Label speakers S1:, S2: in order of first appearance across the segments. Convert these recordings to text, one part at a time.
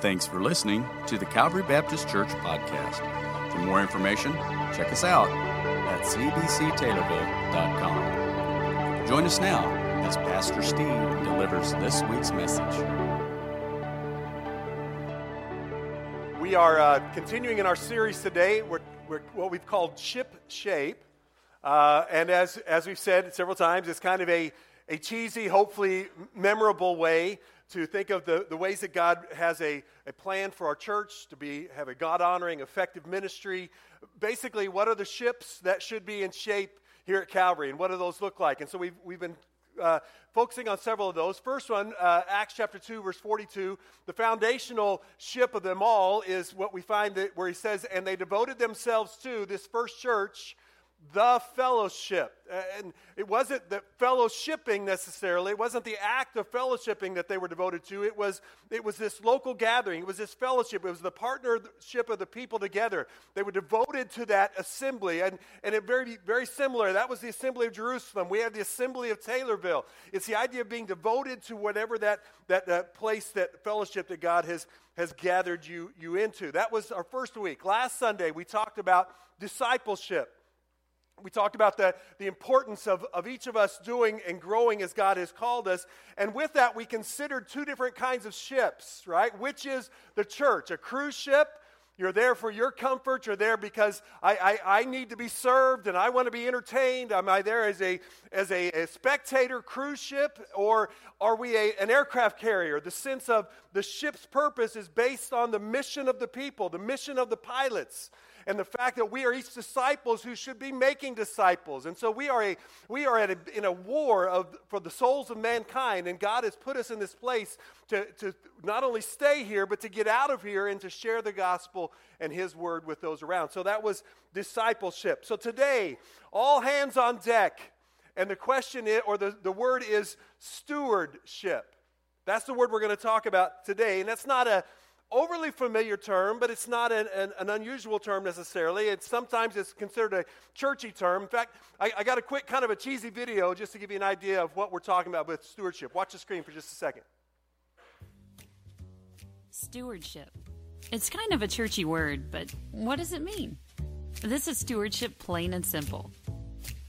S1: Thanks for listening to the Calvary Baptist Church podcast. For more information, check us out at cbctaylorville.com. Join us now as Pastor Steve delivers this week's message.
S2: We are uh, continuing in our series today, we're, we're what we've called Ship Shape. Uh, and as, as we've said several times, it's kind of a, a cheesy, hopefully memorable way to think of the, the ways that God has a, a plan for our church to be have a God honoring, effective ministry. Basically, what are the ships that should be in shape here at Calvary, and what do those look like? And so we've, we've been uh, focusing on several of those. First one, uh, Acts chapter 2, verse 42. The foundational ship of them all is what we find that, where he says, And they devoted themselves to this first church the fellowship. And it wasn't the fellowshipping necessarily. It wasn't the act of fellowshipping that they were devoted to. It was, it was this local gathering. It was this fellowship. It was the partnership of the people together. They were devoted to that assembly. And, and it very, very similar. That was the assembly of Jerusalem. We have the assembly of Taylorville. It's the idea of being devoted to whatever that, that, that place, that fellowship that God has, has gathered you, you into. That was our first week. Last Sunday, we talked about discipleship we talked about the, the importance of, of each of us doing and growing as God has called us. And with that, we considered two different kinds of ships, right? Which is the church, a cruise ship. You're there for your comfort. You're there because I, I, I need to be served and I want to be entertained. Am I there as a, as a, a spectator cruise ship or are we a, an aircraft carrier? The sense of the ship's purpose is based on the mission of the people, the mission of the pilots and the fact that we are each disciples who should be making disciples. And so we are, a, we are a, in a war of, for the souls of mankind, and God has put us in this place to, to not only stay here, but to get out of here and to share the gospel and His word with those around. So that was discipleship. So today, all hands on deck. And the question is, or the, the word is stewardship. That's the word we're going to talk about today. And that's not a overly familiar term, but it's not an, an, an, unusual term necessarily. It's sometimes it's considered a churchy term. In fact, I, I, got a quick kind of a cheesy video just to give you an idea of what we're talking about with stewardship. Watch the screen for just a second.
S3: Stewardship. It's kind of a churchy word, but what does it mean? This is stewardship plain and simple.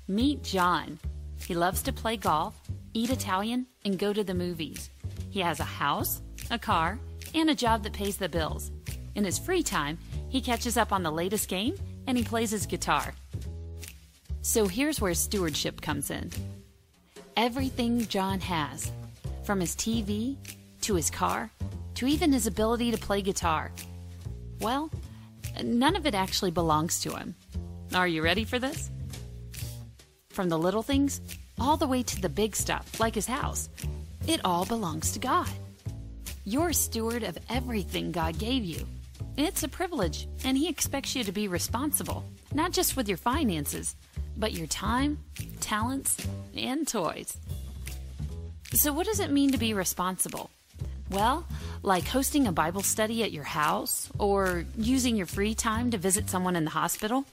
S3: Meet John. He loves to play golf, eat Italian, and go to the movies. He has a house, a car, and a job that pays the bills. In his free time, he catches up on the latest game and he plays his guitar. So here's where stewardship comes in. Everything John has, from his TV to his car to even his ability to play guitar, well, none of it actually belongs to him. Are you ready for this? From the little things all the way to the big stuff, like his house, it all belongs to God. You're steward of everything God gave you. It's a privilege, and He expects you to be responsible, not just with your finances, but your time, talents, and toys. So, what does it mean to be responsible? Well, like hosting a Bible study at your house, or using your free time to visit someone in the hospital,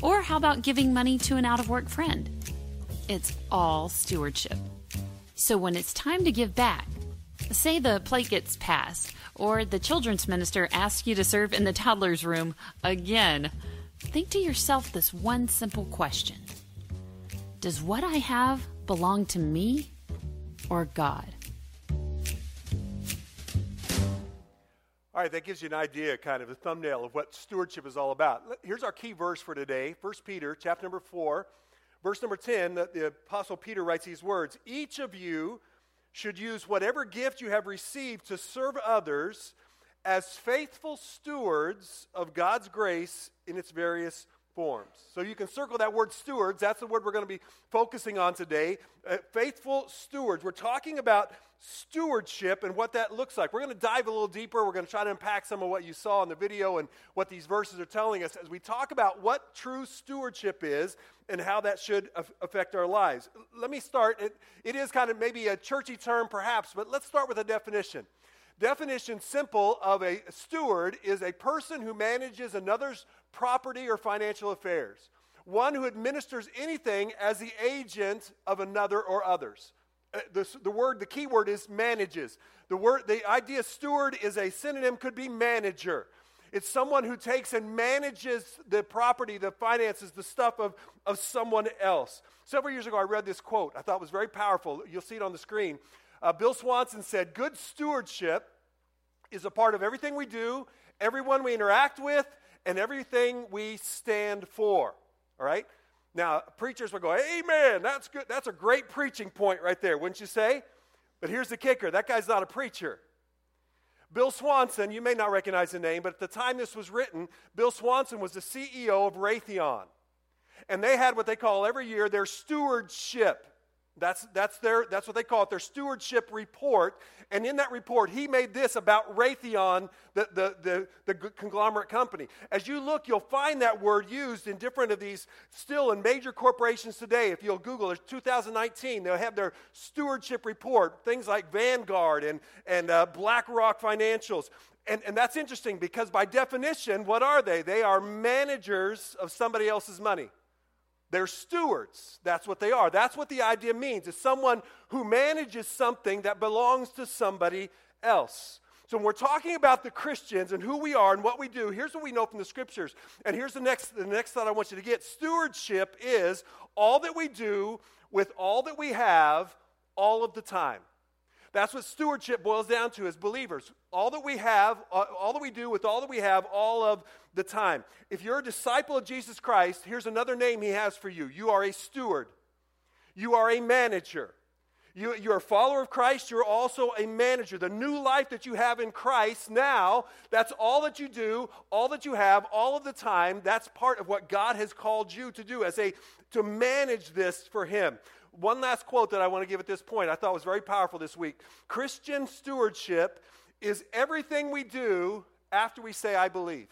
S3: or how about giving money to an out of work friend? It's all stewardship. So, when it's time to give back, Say the plate gets passed, or the children's minister asks you to serve in the toddler's room again. Think to yourself this one simple question Does what I have belong to me or God?
S2: All right, that gives you an idea, kind of a thumbnail of what stewardship is all about. Here's our key verse for today 1 Peter, chapter number 4, verse number 10. The, the Apostle Peter writes these words Each of you should use whatever gift you have received to serve others as faithful stewards of God's grace in its various forms. So you can circle that word stewards. That's the word we're going to be focusing on today. Uh, faithful stewards. We're talking about stewardship and what that looks like. We're going to dive a little deeper. We're going to try to unpack some of what you saw in the video and what these verses are telling us as we talk about what true stewardship is and how that should affect our lives. Let me start. It, it is kind of maybe a churchy term, perhaps, but let's start with a definition. Definition simple of a steward is a person who manages another's property or financial affairs, one who administers anything as the agent of another or others. uh, the, the word, the key word is manages. The word, the idea steward is a synonym, could be manager. It's someone who takes and manages the property, the finances, the stuff of, of someone else. Several years ago, I read this quote. I thought was very powerful. You'll see it on the screen. Uh, Bill Swanson said, Good stewardship is a part of everything we do, everyone we interact with, and everything we stand for. All right? Now, preachers will go, Amen. That's good. That's a great preaching point right there, wouldn't you say? But here's the kicker that guy's not a preacher. Bill Swanson, you may not recognize the name, but at the time this was written, Bill Swanson was the CEO of Raytheon. And they had what they call every year their stewardship that's, that's, their, that's what they call it, their stewardship report. And in that report, he made this about Raytheon, the, the, the, the, conglomerate company. As you look, you'll find that word used in different of these, still in major corporations today. If you'll Google it, 2019, they'll have their stewardship report, things like Vanguard and, and uh, BlackRock Financials. And, and that's interesting because, by definition, what are they? They are managers of somebody else's money. They're stewards. That's what they are. That's what the idea means. It's someone who manages something that belongs to somebody else. So when we're talking about the Christians and who we are and what we do, here's what we know from the scriptures. And here's the next the next thought I want you to get. Stewardship is all that we do with all that we have all of the time. That's what stewardship boils down to as believers. All that we have, uh, all that we do with all that we have, all of the time. If you're a disciple of Jesus Christ, here's another name he has for you you are a steward, you are a manager. You, you're a follower of Christ, you're also a manager. The new life that you have in Christ now, that's all that you do, all that you have, all of the time. That's part of what God has called you to do as a to manage this for Him. One last quote that I want to give at this point I thought was very powerful this week. Christian stewardship is everything we do after we say, I believe.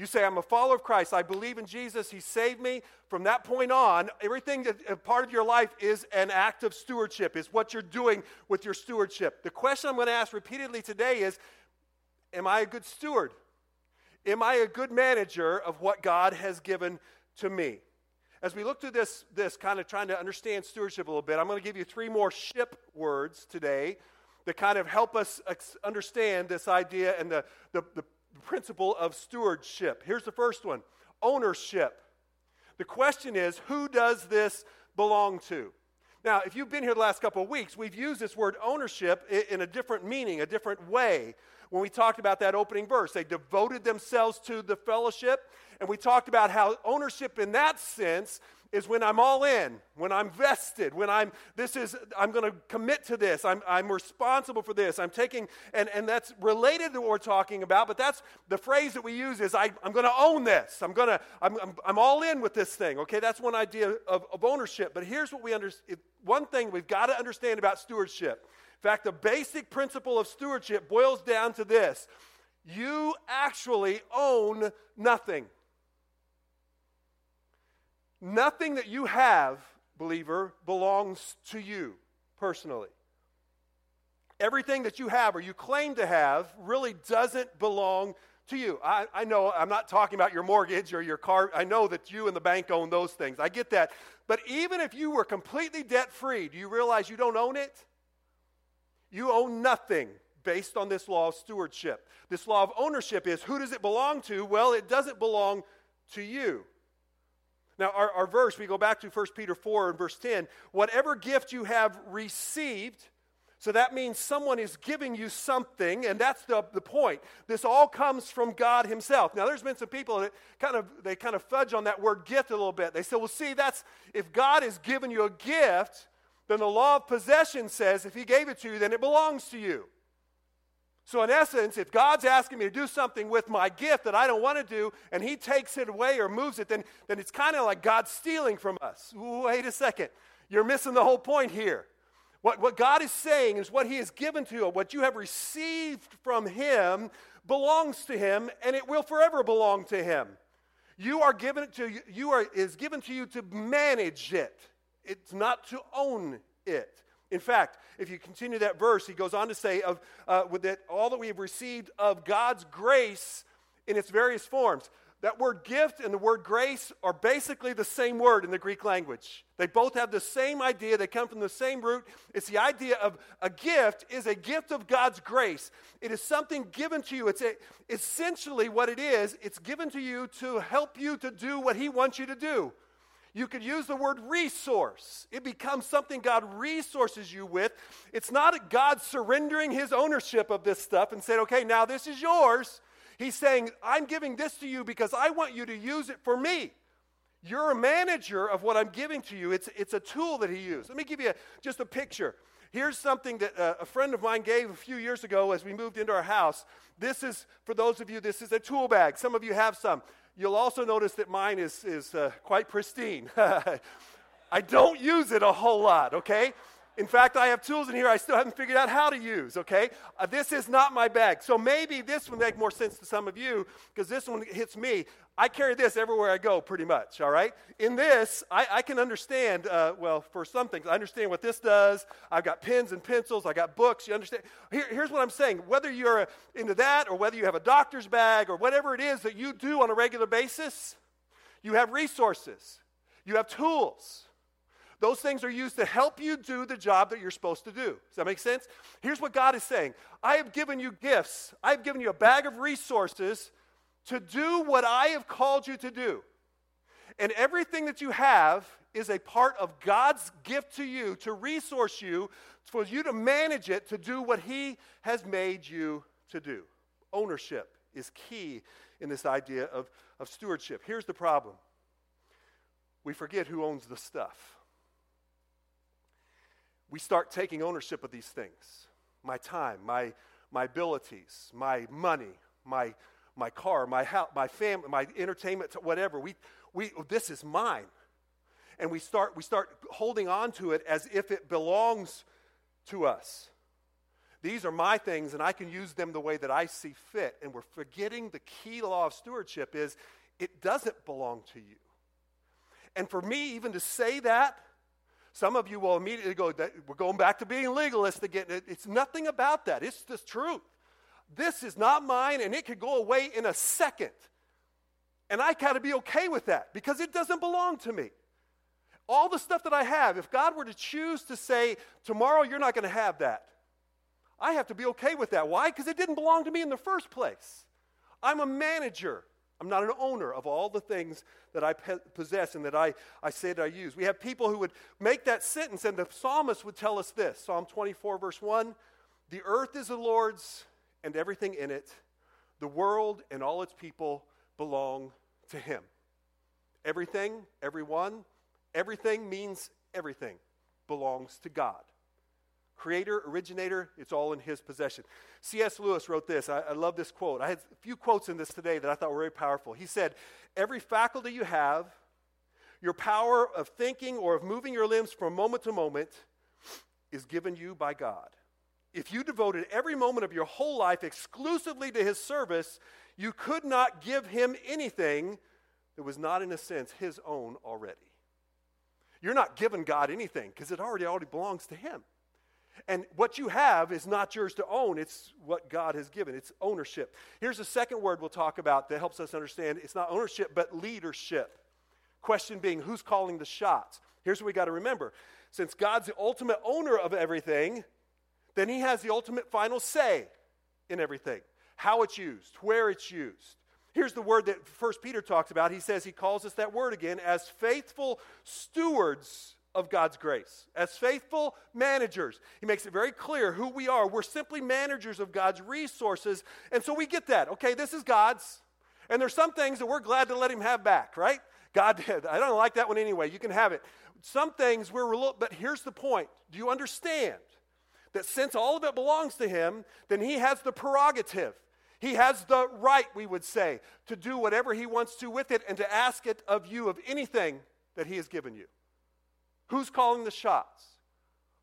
S2: You say, I'm a follower of Christ. I believe in Jesus. He saved me. From that point on, everything that part of your life is an act of stewardship, is what you're doing with your stewardship. The question I'm going to ask repeatedly today is Am I a good steward? Am I a good manager of what God has given to me? As we look through this, this kind of trying to understand stewardship a little bit, I'm going to give you three more ship words today that kind of help us understand this idea and the, the, the principle of stewardship. Here's the first one ownership. The question is who does this belong to? Now, if you've been here the last couple of weeks, we've used this word ownership in a different meaning, a different way. When we talked about that opening verse, they devoted themselves to the fellowship. And we talked about how ownership in that sense is when I'm all in, when I'm vested, when I'm, this is, I'm going to commit to this, I'm, I'm responsible for this, I'm taking, and, and that's related to what we're talking about, but that's the phrase that we use is I, I'm going to own this. I'm going to, I'm, I'm, I'm, all in with this thing, okay? That's one idea of, of ownership. But here's what we understand, one thing we've got to understand about stewardship. In fact, the basic principle of stewardship boils down to this you actually own nothing. Nothing that you have, believer, belongs to you personally. Everything that you have or you claim to have really doesn't belong to you. I, I, know I'm not talking about your mortgage or your car. I know that you and the bank own those things. I get that. But even if you were completely debt free, do you realize you don't own it? You own nothing based on this law of stewardship. This law of ownership is who does it belong to? Well, it doesn't belong to you. Now, our, our verse, we go back to 1 Peter 4 and verse 10. Whatever gift you have received, so that means someone is giving you something, and that's the, the point. This all comes from God Himself. Now, there's been some people that kind of they kind of fudge on that word gift a little bit. They say, well, see, that's if God is giving you a gift, then the law of possession says if He gave it to you, then it belongs to you. So, in essence, if God's asking me to do something with my gift that I don't want to do, and He takes it away or moves it, then, then it's kind of like God stealing from us. Wait a second. You're missing the whole point here. What, what God is saying is what He has given to you, what you have received from Him belongs to Him, and it will forever belong to Him. You are given it to you, you are, is given to you to manage it. It's not to own it. In fact, if you continue that verse, he goes on to say, of, uh, with that all that we have received of God's grace in its various forms. That word gift and the word grace are basically the same word in the Greek language. They both have the same idea, they come from the same root. It's the idea of a gift is a gift of God's grace. It is something given to you. It's a, essentially what it is, it's given to you to help you to do what He wants you to do. You could use the word resource. It becomes something God resources you with. It's not God surrendering his ownership of this stuff and saying, okay, now this is yours. He's saying, I'm giving this to you because I want you to use it for me. You're a manager of what I'm giving to you. It's, it's a tool that he used. Let me give you a, just a picture. Here's something that uh, a friend of mine gave a few years ago as we moved into our house. This is, for those of you, this is a tool bag. Some of you have some. You'll also notice that mine is, is uh, quite pristine. I don't use it a whole lot, okay? In fact, I have tools in here I still haven't figured out how to use, okay? Uh, this is not my bag. So maybe this would make more sense to some of you because this one hits me. I carry this everywhere I go, pretty much, all right? In this, I, I can understand, uh, well, for some things, I understand what this does. I've got pens and pencils, I got books, you understand? Here, here's what I'm saying whether you're into that or whether you have a doctor's bag or whatever it is that you do on a regular basis, you have resources, you have tools. Those things are used to help you do the job that you're supposed to do. Does that make sense? Here's what God is saying I have given you gifts, I have given you a bag of resources to do what I have called you to do. And everything that you have is a part of God's gift to you to resource you, for you to manage it to do what He has made you to do. Ownership is key in this idea of, of stewardship. Here's the problem we forget who owns the stuff we start taking ownership of these things my time, my, my abilities, my money, my, my car, my house, my family, my entertainment, whatever. We, we, this is mine. And we start, we start holding on to it as if it belongs to us. These are my things, and I can use them the way that I see fit. And we're forgetting the key law of stewardship is it doesn't belong to you. And for me, even to say that, some of you will immediately go, We're going back to being legalist again. It's nothing about that, it's the truth. This is not mine, and it could go away in a second. And I got to be okay with that because it doesn't belong to me. All the stuff that I have, if God were to choose to say, Tomorrow you're not going to have that, I have to be okay with that. Why? Because it didn't belong to me in the first place. I'm a manager. I'm not an owner of all the things that I possess and that I, I say that I use. We have people who would make that sentence, and the psalmist would tell us this Psalm 24, verse 1 The earth is the Lord's and everything in it, the world and all its people belong to Him. Everything, everyone, everything means everything belongs to God creator, originator, it's all in his possession. C.S. Lewis wrote this. I, I, love this quote. I had a few quotes in this today that I thought were very powerful. He said, Every faculty you have, your power of thinking or of moving your limbs from moment to moment, is given you by God. If you devoted every moment of your whole life exclusively to his service, you could not give him anything that was not, in a sense, his own already. You're not giving God anything because it already already belongs to him. And what you have is not yours to own, it's what God has given. It's ownership. Here's the second word we'll talk about that helps us understand it's not ownership, but leadership. Question being, who's calling the shots? Here's what we got to remember since God's the ultimate owner of everything, then he has the ultimate final say in everything how it's used, where it's used. Here's the word that First Peter talks about. He says he calls us that word again as faithful stewards of God's grace. As faithful managers, he makes it very clear who we are. We're simply managers of God's resources. And so we get that. Okay, this is God's. And there's some things that we're glad to let him have back, right? God did. I don't like that one anyway. You can have it. Some things we're, but here's the point. Do you understand that since all of it belongs to him, then he has the prerogative. He has the right, we would say, to do whatever he wants to with it and to ask it of you of anything that he has given you. Who's calling the shots?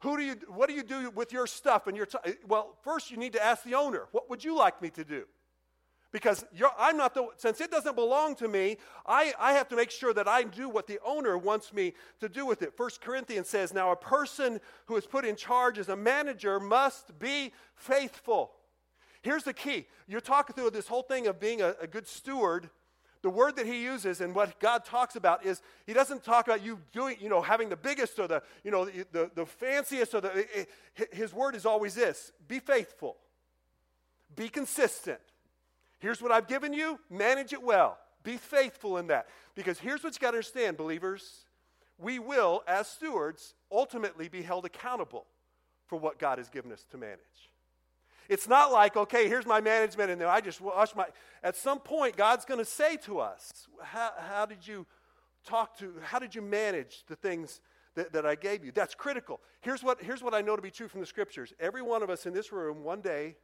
S2: Who do you, what do you do with your stuff and your time? Well, first you need to ask the owner, what would you like me to do? Because I'm not the, since it doesn't belong to me, I, I have to make sure that I do what the owner wants me to do with it. First Corinthians says, now a person who is put in charge as a manager must be faithful. Here's the key. You're talking through this whole thing of being a, a good steward. the word that he uses and what God talks about is he doesn't talk about you doing, you know, having the biggest or the, you know, the, the, the fanciest or the, his word is always this be faithful, be consistent. Here's what I've given you, manage it well. Be faithful in that. Because here's what you got to understand, believers. We will, as stewards, ultimately be held accountable for what God has given us to manage. It's not like, okay, here's my management, and then I just wash my. At some point, God's going to say to us, how, how, did you talk to, how did you manage the things that, that I gave you? That's critical. Here's what, here's what I know to be true from the scriptures. Every one of us in this room, one day,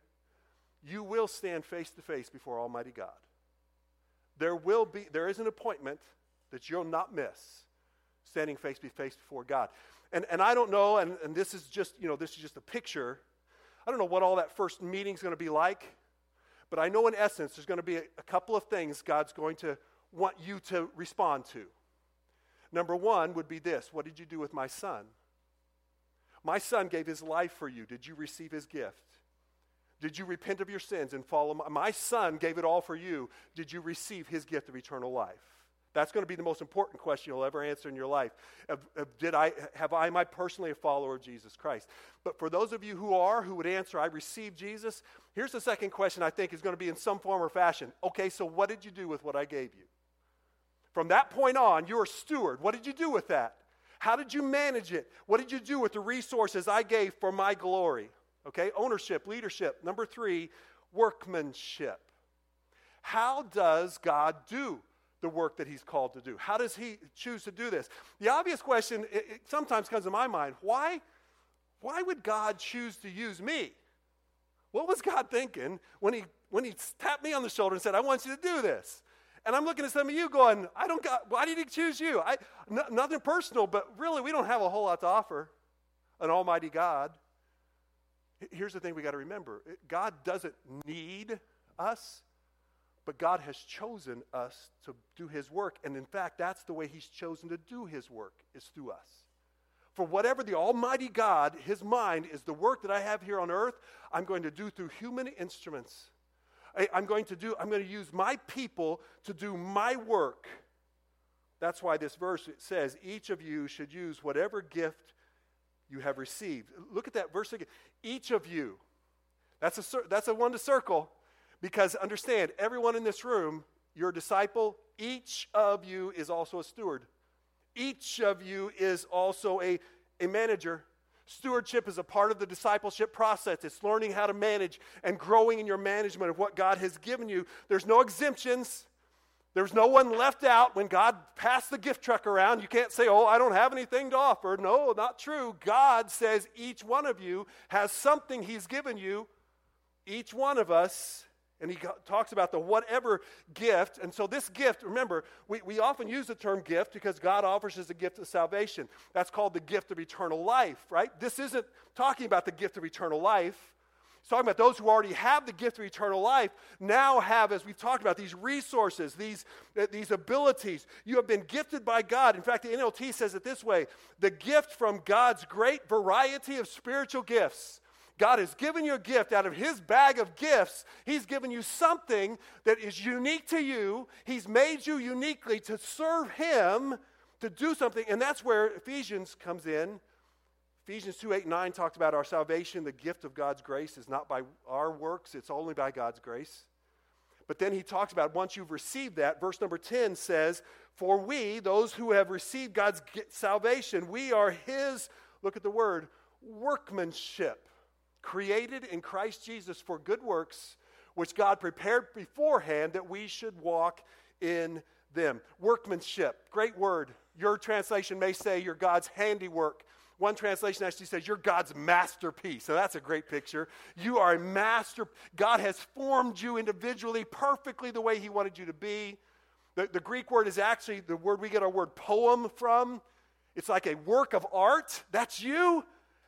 S2: you will stand face to face before Almighty God. There will be, there is an appointment that you'll not miss standing face to face before God. And, and I don't know, and, and this is just, you know, this is just a picture I don't know what all that first meeting is going to be like, but I know in essence there's going to be a, a couple of things God's going to want you to respond to. Number one would be this What did you do with my son? My son gave his life for you. Did you receive his gift? Did you repent of your sins and follow my, my son gave it all for you? Did you receive his gift of eternal life? That's going to be the most important question you'll ever answer in your life. did I, have I, am I personally a follower of Jesus Christ? But for those of you who are, who would answer, I received Jesus, here's the second question I think is going to be in some form or fashion. Okay, so what did you do with what I gave you? From that point on, you're a steward. What did you do with that? How did you manage it? What did you do with the resources I gave for my glory? Okay, ownership, leadership. Number three, workmanship. How does God do the work that he's called to do? How does he choose to do this? The obvious question it, it sometimes comes to my mind why, why would God choose to use me? What was God thinking when he, when he tapped me on the shoulder and said, I want you to do this? And I'm looking at some of you going, I don't got, why did he choose you? I, n- nothing personal, but really, we don't have a whole lot to offer an almighty God. Here's the thing we got to remember God doesn't need us, but God has chosen us to do His work. And in fact, that's the way He's chosen to do His work, is through us. For whatever the Almighty God, His mind, is the work that I have here on earth, I'm going to do through human instruments. I, am going to do, I'm going to use my people to do my work. That's why this verse says, each of you should use whatever gift you have received. Look at that verse again. Each of you. That's a, that's a one to circle. Because understand, everyone in this room, your disciple, each of you is also a steward. Each of you is also a, a manager. Stewardship is a part of the discipleship process. It's learning how to manage and growing in your management of what God has given you. There's no exemptions. There's no one left out when God passed the gift truck around. You can't say, Oh, I don't have anything to offer. No, not true. God says each one of you has something He's given you. Each one of us and he talks about the whatever gift. And so, this gift, remember, we, we often use the term gift because God offers us a gift of salvation. That's called the gift of eternal life, right? This isn't talking about the gift of eternal life. It's talking about those who already have the gift of eternal life now have, as we've talked about, these resources, these, uh, these abilities. You have been gifted by God. In fact, the NLT says it this way the gift from God's great variety of spiritual gifts God has given you a gift out of His bag of gifts. He's given you something that is unique to you. He's made you uniquely to serve Him, to do something. And that's where Ephesians comes in. Ephesians 2 8 9 talks about our salvation. The gift of God's grace is not by our works, it's only by God's grace. But then he talks about once you've received that, verse number 10 says, For we, those who have received God's salvation, we are His, look at the word, workmanship created in Christ Jesus for good works, which God prepared beforehand that we should walk in them. Workmanship, great word. Your translation may say you're God's handiwork. One translation actually says you're God's masterpiece. So that's a great picture. You are a master. God has formed you individually perfectly the way He wanted you to be. The, the Greek word is actually the word we get our word poem from. It's like a work of art. That's you.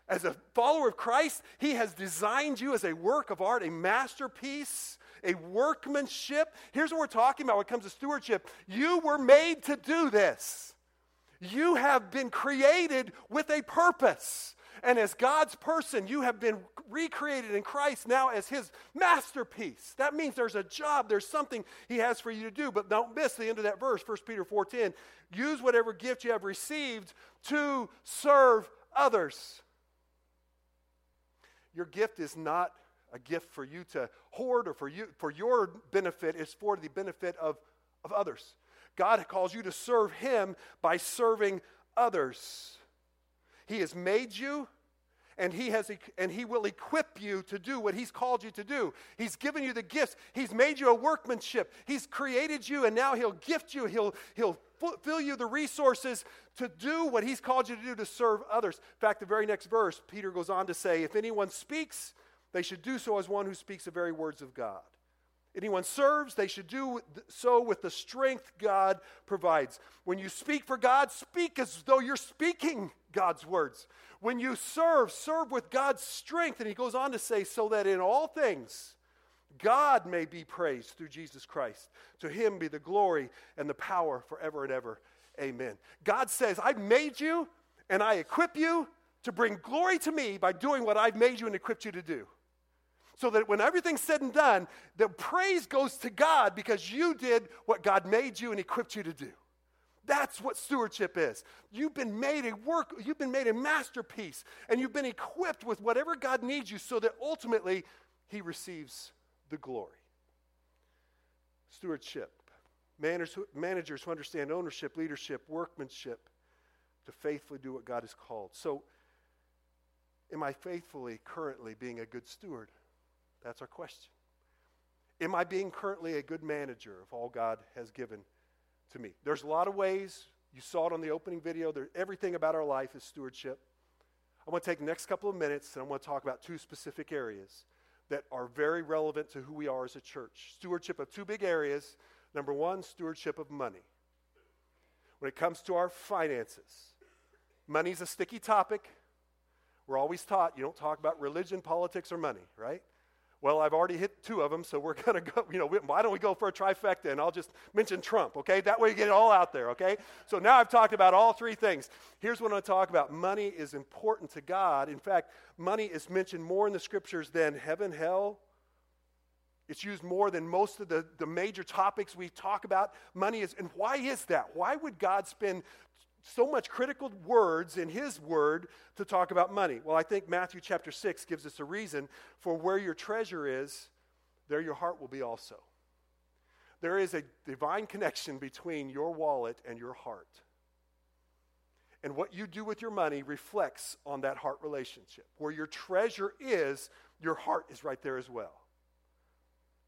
S2: As a follower of Christ, He has designed you as a work of art, a masterpiece, a workmanship. Here's what we're talking about when it comes to stewardship. You were made to do this. You have been created with a purpose. And as God's person, you have been recreated in Christ now as his masterpiece. That means there's a job, there's something he has for you to do. But don't miss the end of that verse, 1 Peter 4:10. Use whatever gift you have received to serve others. Your gift is not a gift for you to hoard or for you for your benefit, it's for the benefit of, of others. God calls you to serve him by serving others. He has made you and he has and he will equip you to do what he's called you to do. He's given you the gifts. He's made you a workmanship. He's created you and now he'll gift you. He'll he'll fill you the resources to do what he's called you to do to serve others. In fact the very next verse peter goes on to say if anyone speaks they should do so as one who speaks the very words of god anyone serves they should do so with the strength god provides when you speak for god speak as though you're speaking God's words. When you serve, serve with God's strength. And he goes on to say, so that in all things, God may be praised through Jesus Christ. To him be the glory and the power forever and ever. Amen. God says, I've made you and I equip you to bring glory to me by doing what I've made you and equipped you to do. So that when everything's said and done, the praise goes to God because you did what God made you and equipped you to do. That's what stewardship is. You've been made a work, you've been made a masterpiece, and you've been equipped with whatever God needs you so that ultimately He receives the glory. Stewardship. Managers, managers who understand ownership, leadership, workmanship, to faithfully do what God has called. So, am I faithfully, currently being a good steward? That's our question. Am I being currently a good manager of all God has given to me. There's a lot of ways. You saw it on the opening video. There, everything about our life is stewardship. I want to take the next couple of minutes and I want to talk about two specific areas that are very relevant to who we are as a church. Stewardship of two big areas. Number one, stewardship of money. When it comes to our finances, money's a sticky topic. We're always taught you don't talk about religion, politics, or money, right? Well, I've already hit two of them, so we're going to go, you know, why don't we go for a trifecta and I'll just mention Trump, okay? That way you get it all out there, okay? So now I've talked about all three things. Here's what I'm going to talk about money is important to God. In fact, money is mentioned more in the scriptures than heaven, hell. It's used more than most of the, the major topics we talk about. Money is, and why is that? Why would God spend so much critical words in his word to talk about money? Well, I think Matthew chapter 6 gives us a reason for where your treasure is, there your heart will be also. There is a divine connection between your wallet and your heart. And what you do with your money reflects on that heart relationship. Where your treasure is, your heart is right there as well.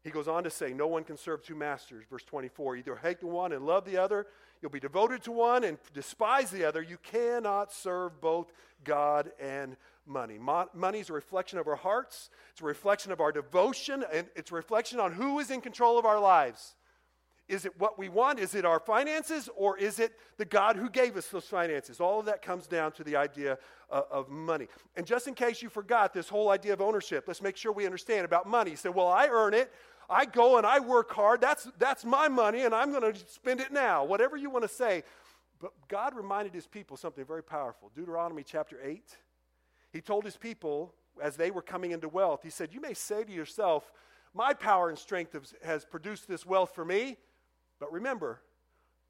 S2: He goes on to say, No one can serve two masters. Verse 24 either hate the one and love the other, You'll be devoted to one and despise the other. You cannot serve both God and money. Mo- money is a reflection of our hearts, it's a reflection of our devotion, and it's a reflection on who is in control of our lives. Is it what we want? Is it our finances? Or is it the God who gave us those finances? All of that comes down to the idea uh, of money. And just in case you forgot this whole idea of ownership, let's make sure we understand about money. You say, well, I earn it. I go and I work hard. That's, that's my money, and I'm going to spend it now. Whatever you want to say. But God reminded his people something very powerful. Deuteronomy chapter 8. He told his people as they were coming into wealth, he said, You may say to yourself, My power and strength has produced this wealth for me. But remember,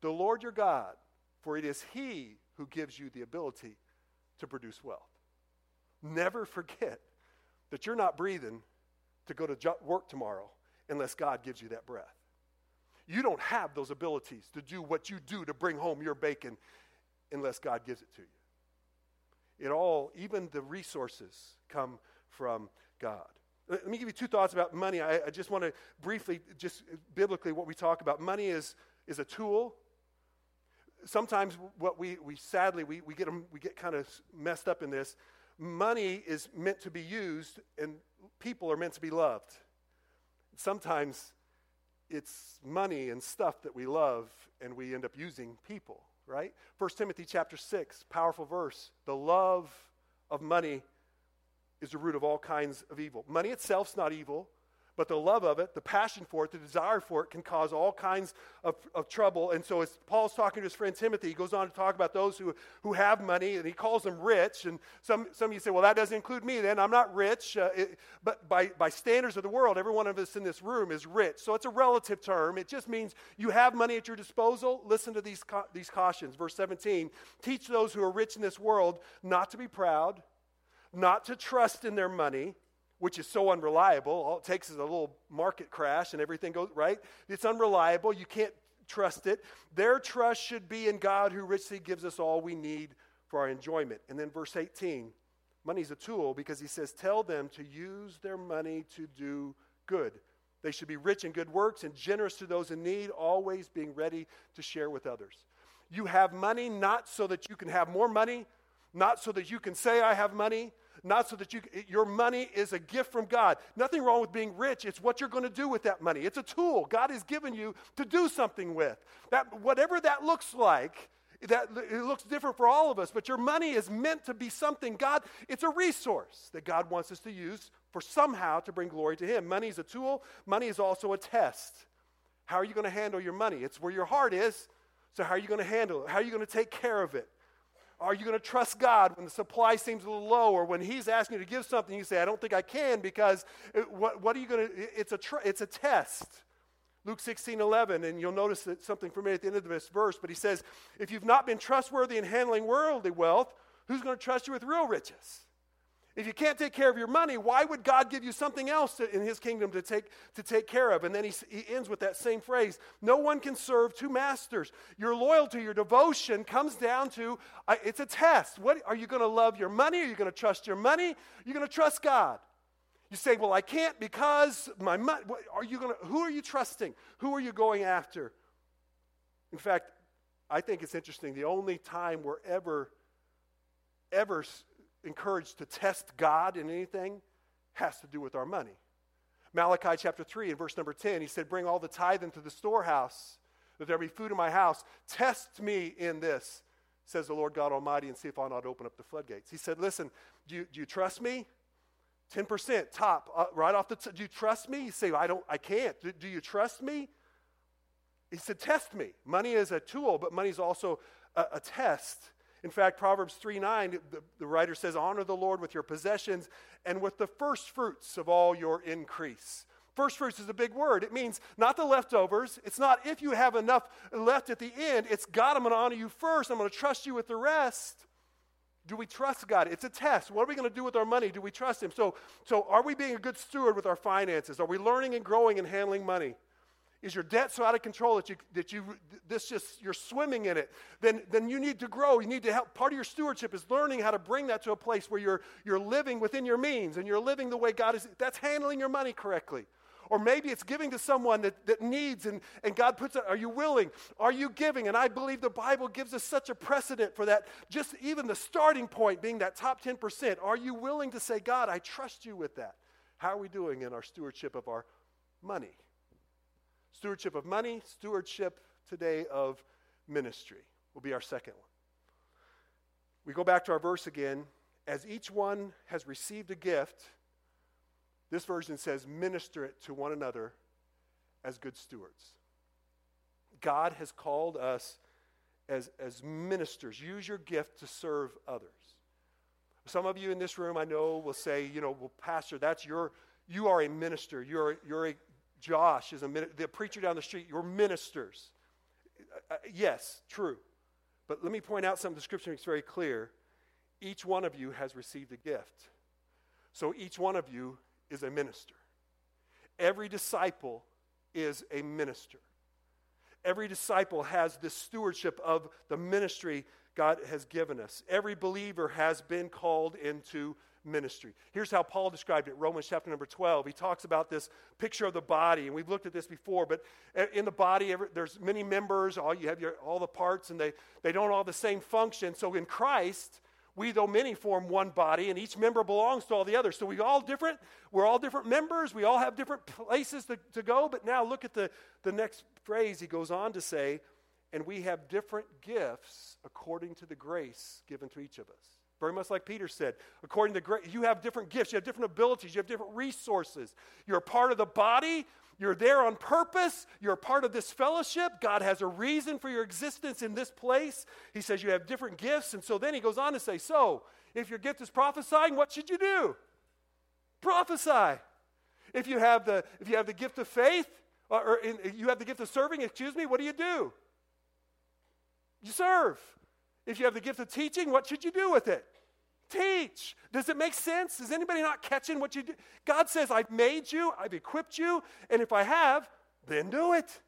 S2: the Lord your God, for it is he who gives you the ability to produce wealth. Never forget that you're not breathing to go to work tomorrow unless God gives you that breath. You don't have those abilities to do what you do to bring home your bacon unless God gives it to you. It all, even the resources, come from God. Let me give you two thoughts about money. I, I just want to briefly, just biblically, what we talk about. Money is, is a tool. Sometimes what we, we sadly, we, we, get them, we get kind of messed up in this. Money is meant to be used, and people are meant to be loved sometimes it's money and stuff that we love and we end up using people, right? 1 Timothy chapter 6, powerful verse. The love of money is the root of all kinds of evil. Money itself's not evil, but the love of it, the passion for it, the desire for it can cause all kinds of, of trouble. And so, as Paul's talking to his friend Timothy, he goes on to talk about those who, who have money, and he calls them rich. And some, some of you say, well, that doesn't include me then. I'm not rich. Uh, it, but by, by standards of the world, every one of us in this room is rich. So, it's a relative term. It just means you have money at your disposal. Listen to these, these cautions. Verse 17 Teach those who are rich in this world not to be proud, not to trust in their money which is so unreliable. All it takes is a little market crash and everything goes right. It's unreliable. You can't trust it. Their trust should be in God who richly gives us all we need for our enjoyment. And then verse 18 money's a tool because he says, Tell them to use their money to do good. They should be rich in good works and generous to those in need, always being ready to share with others. You have money not so that you can have more money, not so that you can say, I have money, not so that you, your money is a gift from God. Nothing wrong with being rich. It's what you're going to do with that money. It's a tool God has given you to do something with. That, whatever that looks like, that it looks different for all of us, but your money is meant to be something God, it's a resource that God wants us to use for somehow to bring glory to Him. Money is a tool, money is also a test. How are you going to handle your money? It's where your heart is. So, how are you going to handle it? How are you going to take care of it? Are you going to trust God when the supply seems a little low or when He's asking you to give something? You say, I don't think I can because it, what, what, are you going to? It's a, tr- it's a test. Luke 16, 11, and you'll notice that something for me at the end of this verse, but he says, If you've not been trustworthy in handling worldly wealth, who's going to trust you with real riches? If you can't take care of your money, why would God give you something else to, in his kingdom to take, to take care of? And then he, he ends with that same phrase No one can serve two masters. Your loyalty, your devotion comes down to uh, it's a test. What, are you going to love your money? Are you going to trust your money? You're going to trust God. You say, Well, I can't because my money. Are you going to, who are you trusting? Who are you going after? In fact, I think it's interesting. The only time we're ever, ever encouraged to test God in anything has to do with our money. Malachi chapter 3 and verse number 10, he said, Bring all the tithe into the storehouse, that there be food in my house. Test me in this, says the Lord God Almighty, and see if I'll not open up the floodgates. He said, Listen, do you, do you trust me? 10% top, uh, right off the t- Do you trust me? You say, I don't, I can't. Do, do you trust me? He said, Test me. Money is a tool, but money is also a, a test. In fact, Proverbs 3 9, the, the writer says, Honor the Lord with your possessions and with the first fruits of all your increase. First fruits is a big word. It means not the leftovers. It's not if you have enough left at the end. It's God, I'm going to honor you first. I'm going to trust you with the rest. Do we trust God? It's a test. What are we going to do with our money? Do we trust Him? So, so are we being a good steward with our finances? Are we learning and growing and handling money? Is your debt so out of control that you that you this just you're swimming in it? Then then you need to grow. You need to help. Part of your stewardship is learning how to bring that to a place where you're you're living within your means and you're living the way god is that's handling your money correctly. Or maybe it's giving to someone that, that needs and, and god puts it are you willing? Are you giving? And i believe the bible gives us such a precedent for that. Just even the starting point being that top 10% are you willing to say god i trust you with that? How are we doing in our stewardship of our money Stewardship of money, stewardship today of ministry will be our second one. We go back to our verse again. As each one has received a gift, this version says, minister it to one another as good stewards. God has called us as, as ministers. Use your gift to serve others. Some of you in this room, I know, will say, you know, well, Pastor, that's your, you are a minister. You're, you're a Josh is a the preacher down the street. You're ministers. Uh, uh, yes, true. But let me point out something the scripture makes very clear. Each one of you has received a gift. So each one of you is a minister. Every disciple is a minister. Every disciple has this stewardship of the ministry God has given us. Every believer has been called into ministry. Here's how Paul described it Romans chapter number 12. He talks about this picture of the body, and we've looked at this before, but in the body, there's many members, all you have your, all the parts, and they, they don't all the same function. So in Christ, we, though many, form one body, and each member belongs to all the others. So we all different. We're all different members. We all have different places to, to go. But now look at the, the next phrase. He goes on to say, and we have different gifts according to the grace given to each of us. Very much like Peter said. According to great, you have different gifts, you have different abilities, you have different resources. You're a part of the body, you're there on purpose, you're a part of this fellowship. God has a reason for your existence in this place. He says you have different gifts. And so then he goes on to say, So, if your gift is prophesying, what should you do? Prophesy. If you have the, if you have the gift of faith, or, or in, you have the gift of serving, excuse me, what do you do? You serve. If you have the gift of teaching, what should you do with it? Teach. Does it make sense? Is anybody not catching what you do? God says, I've made you, I've equipped you, and if I have, then do it.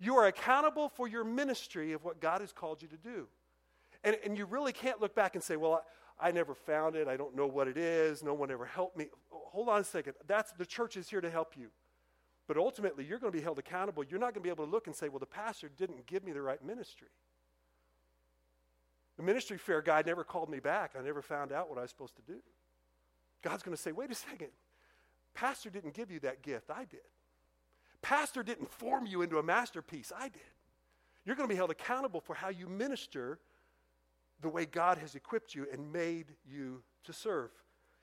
S2: You are accountable for your ministry of what God has called you to do. And, and you really can't look back and say, well, I, I never found it. I don't know what it is. No one ever helped me. Hold on a second. That's, the church is here to help you. But ultimately, you're going to be held accountable. You're not going to be able to look and say, well, the pastor didn't give me the right ministry. The ministry fair guy never called me back. I never found out what I was supposed to do. God's going to say, wait a second. Pastor didn't give you that gift. I did. Pastor didn't form you into a masterpiece. I did. You're going to be held accountable for how you minister the way God has equipped you and made you to serve.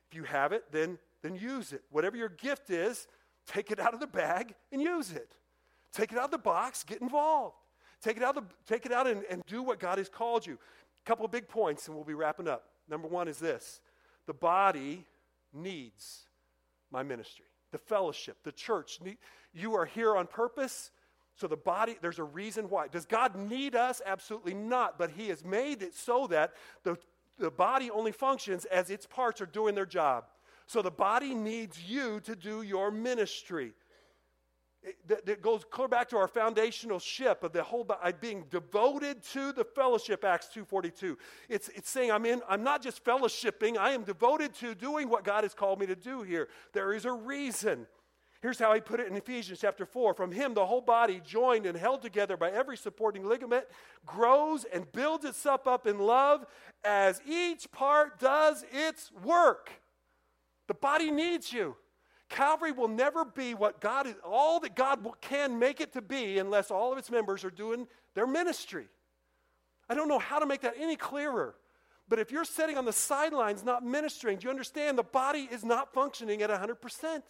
S2: If you have it, then, then use it. Whatever your gift is, take it out of the bag and use it. Take it out of the box, get involved. Take it out, the, take it out and, and do what God has called you. A couple of big points, and we'll be wrapping up. Number one is this the body needs my ministry, the fellowship, the church. You are here on purpose. So the body, there's a reason why. Does God need us? Absolutely not. But He has made it so that the, the body only functions as its parts are doing their job. So the body needs you to do your ministry that, that goes clear back to our foundational ship of the whole being devoted to the fellowship acts 242 it's, it's saying i'm in i'm not just fellowshipping i am devoted to doing what god has called me to do here. There is a reason. Here's how he put it in ephesians chapter 4 from him the whole body joined and held together by every supporting ligament grows and builds itself up in love as each part does its work. The body needs you Calvary will never be what God is, all that God can make it to be unless all of its members are doing their ministry. I don't know how to make that any clearer. But if you're sitting on the sidelines not ministering, do you understand the body is not functioning at 100%?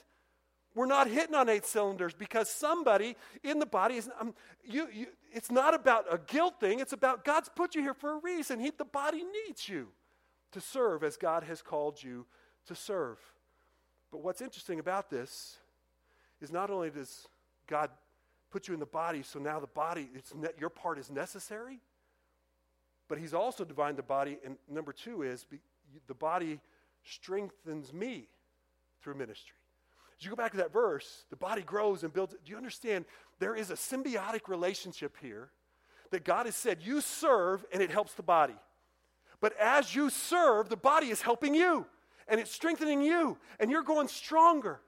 S2: We're not hitting on eight cylinders because somebody in the body is. Um, you, you, it's not about a guilt thing, it's about God's put you here for a reason. He, the body needs you to serve as God has called you to serve. But what's interesting about this is not only does God put you in the body, so now the body, it's ne- your part is necessary, but He's also divined the body. And number two is be, the body strengthens me through ministry. As you go back to that verse, the body grows and builds. Do you understand? There is a symbiotic relationship here that God has said, you serve and it helps the body. But as you serve, the body is helping you and it's strengthening you, and you're going stronger.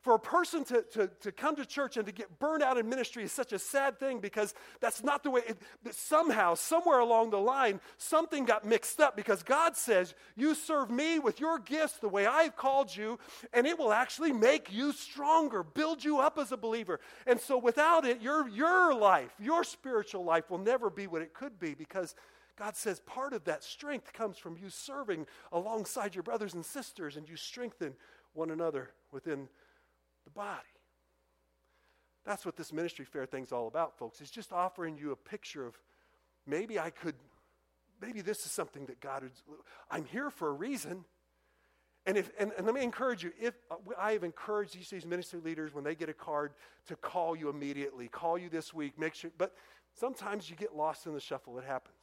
S2: For a person to, to, to come to church and to get burned out in ministry is such a sad thing because that's not the way, it, somehow, somewhere along the line, something got mixed up because God says, You serve me with your gifts the way I've called you, and it will actually make you stronger, build you up as a believer. And so without it, your, your life, your spiritual life will never be what it could be because God says part of that strength comes from you serving alongside your brothers and sisters, and you strengthen one another within the body. That's what this ministry fair thing's all about, folks. It's just offering you a picture of maybe I could, maybe this is something that God would, I'm here for a reason. And, if, and, and let me encourage you, if uh, I have encouraged these, these ministry leaders when they get a card to call you immediately, call you this week, make sure, but sometimes you get lost in the shuffle. It happens.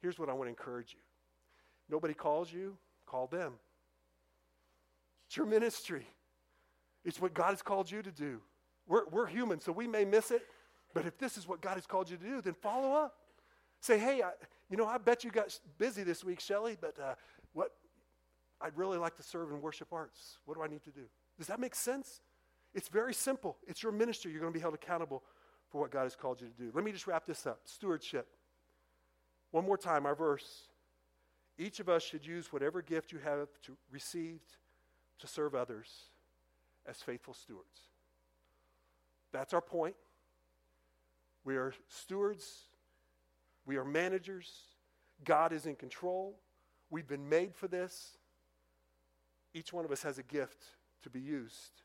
S2: Here's what I want to encourage you nobody calls you, call them. It's your ministry, it's what God has called you to do. We're, we're human, so we may miss it, but if this is what God has called you to do, then follow up. Say, hey, I, you know, I bet you got busy this week, Shelly, but uh, what? I'd really like to serve in worship arts. What do I need to do? Does that make sense? It's very simple. It's your ministry. You're going to be held accountable for what God has called you to do. Let me just wrap this up. Stewardship. One more time, our verse. Each of us should use whatever gift you have to, received to serve others as faithful stewards. That's our point. We are stewards, we are managers. God is in control. We've been made for this. Each one of us has a gift to be used.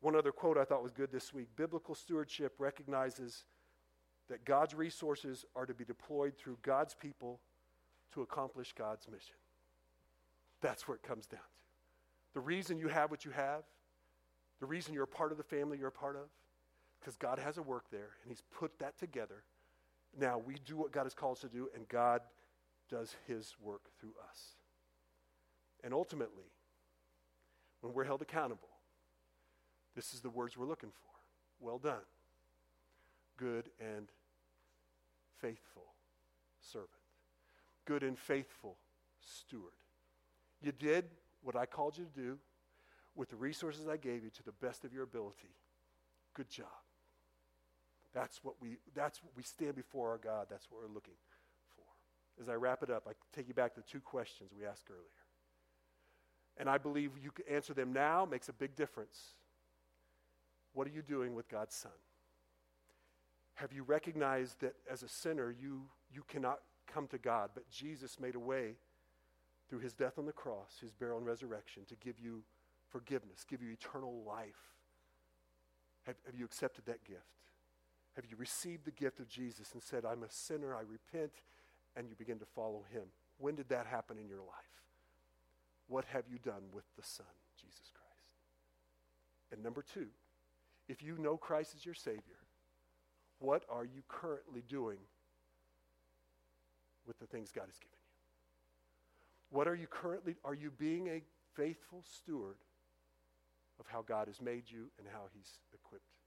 S2: One other quote I thought was good this week Biblical stewardship recognizes that God's resources are to be deployed through God's people to accomplish God's mission. That's where it comes down to. The reason you have what you have, the reason you're a part of the family you're a part of, because God has a work there and He's put that together. Now we do what God has called us to do, and God does His work through us. And ultimately, when we're held accountable, this is the words we're looking for. Well done, good and faithful servant, good and faithful steward. You did what I called you to do with the resources I gave you to the best of your ability. Good job. That's what we that's what we stand before our God. That's what we're looking for. As I wrap it up, I take you back to two questions we asked earlier. And I believe you can answer them now makes a big difference. What are you doing with God's Son? Have you recognized that as a sinner you you cannot come to God, but Jesus made a way through his death on the cross, his burial and resurrection to give you forgiveness, give you eternal life. Have, have you accepted that gift? Have you received the gift of Jesus and said, I'm a sinner, I repent, and you begin to follow him? When did that happen in your life? What have you done with the Son, Jesus Christ? And number two, if you know Christ as your Savior, what are you currently doing with the things God has given you? What are you currently, are you being a faithful steward of how God has made you and how He's equipped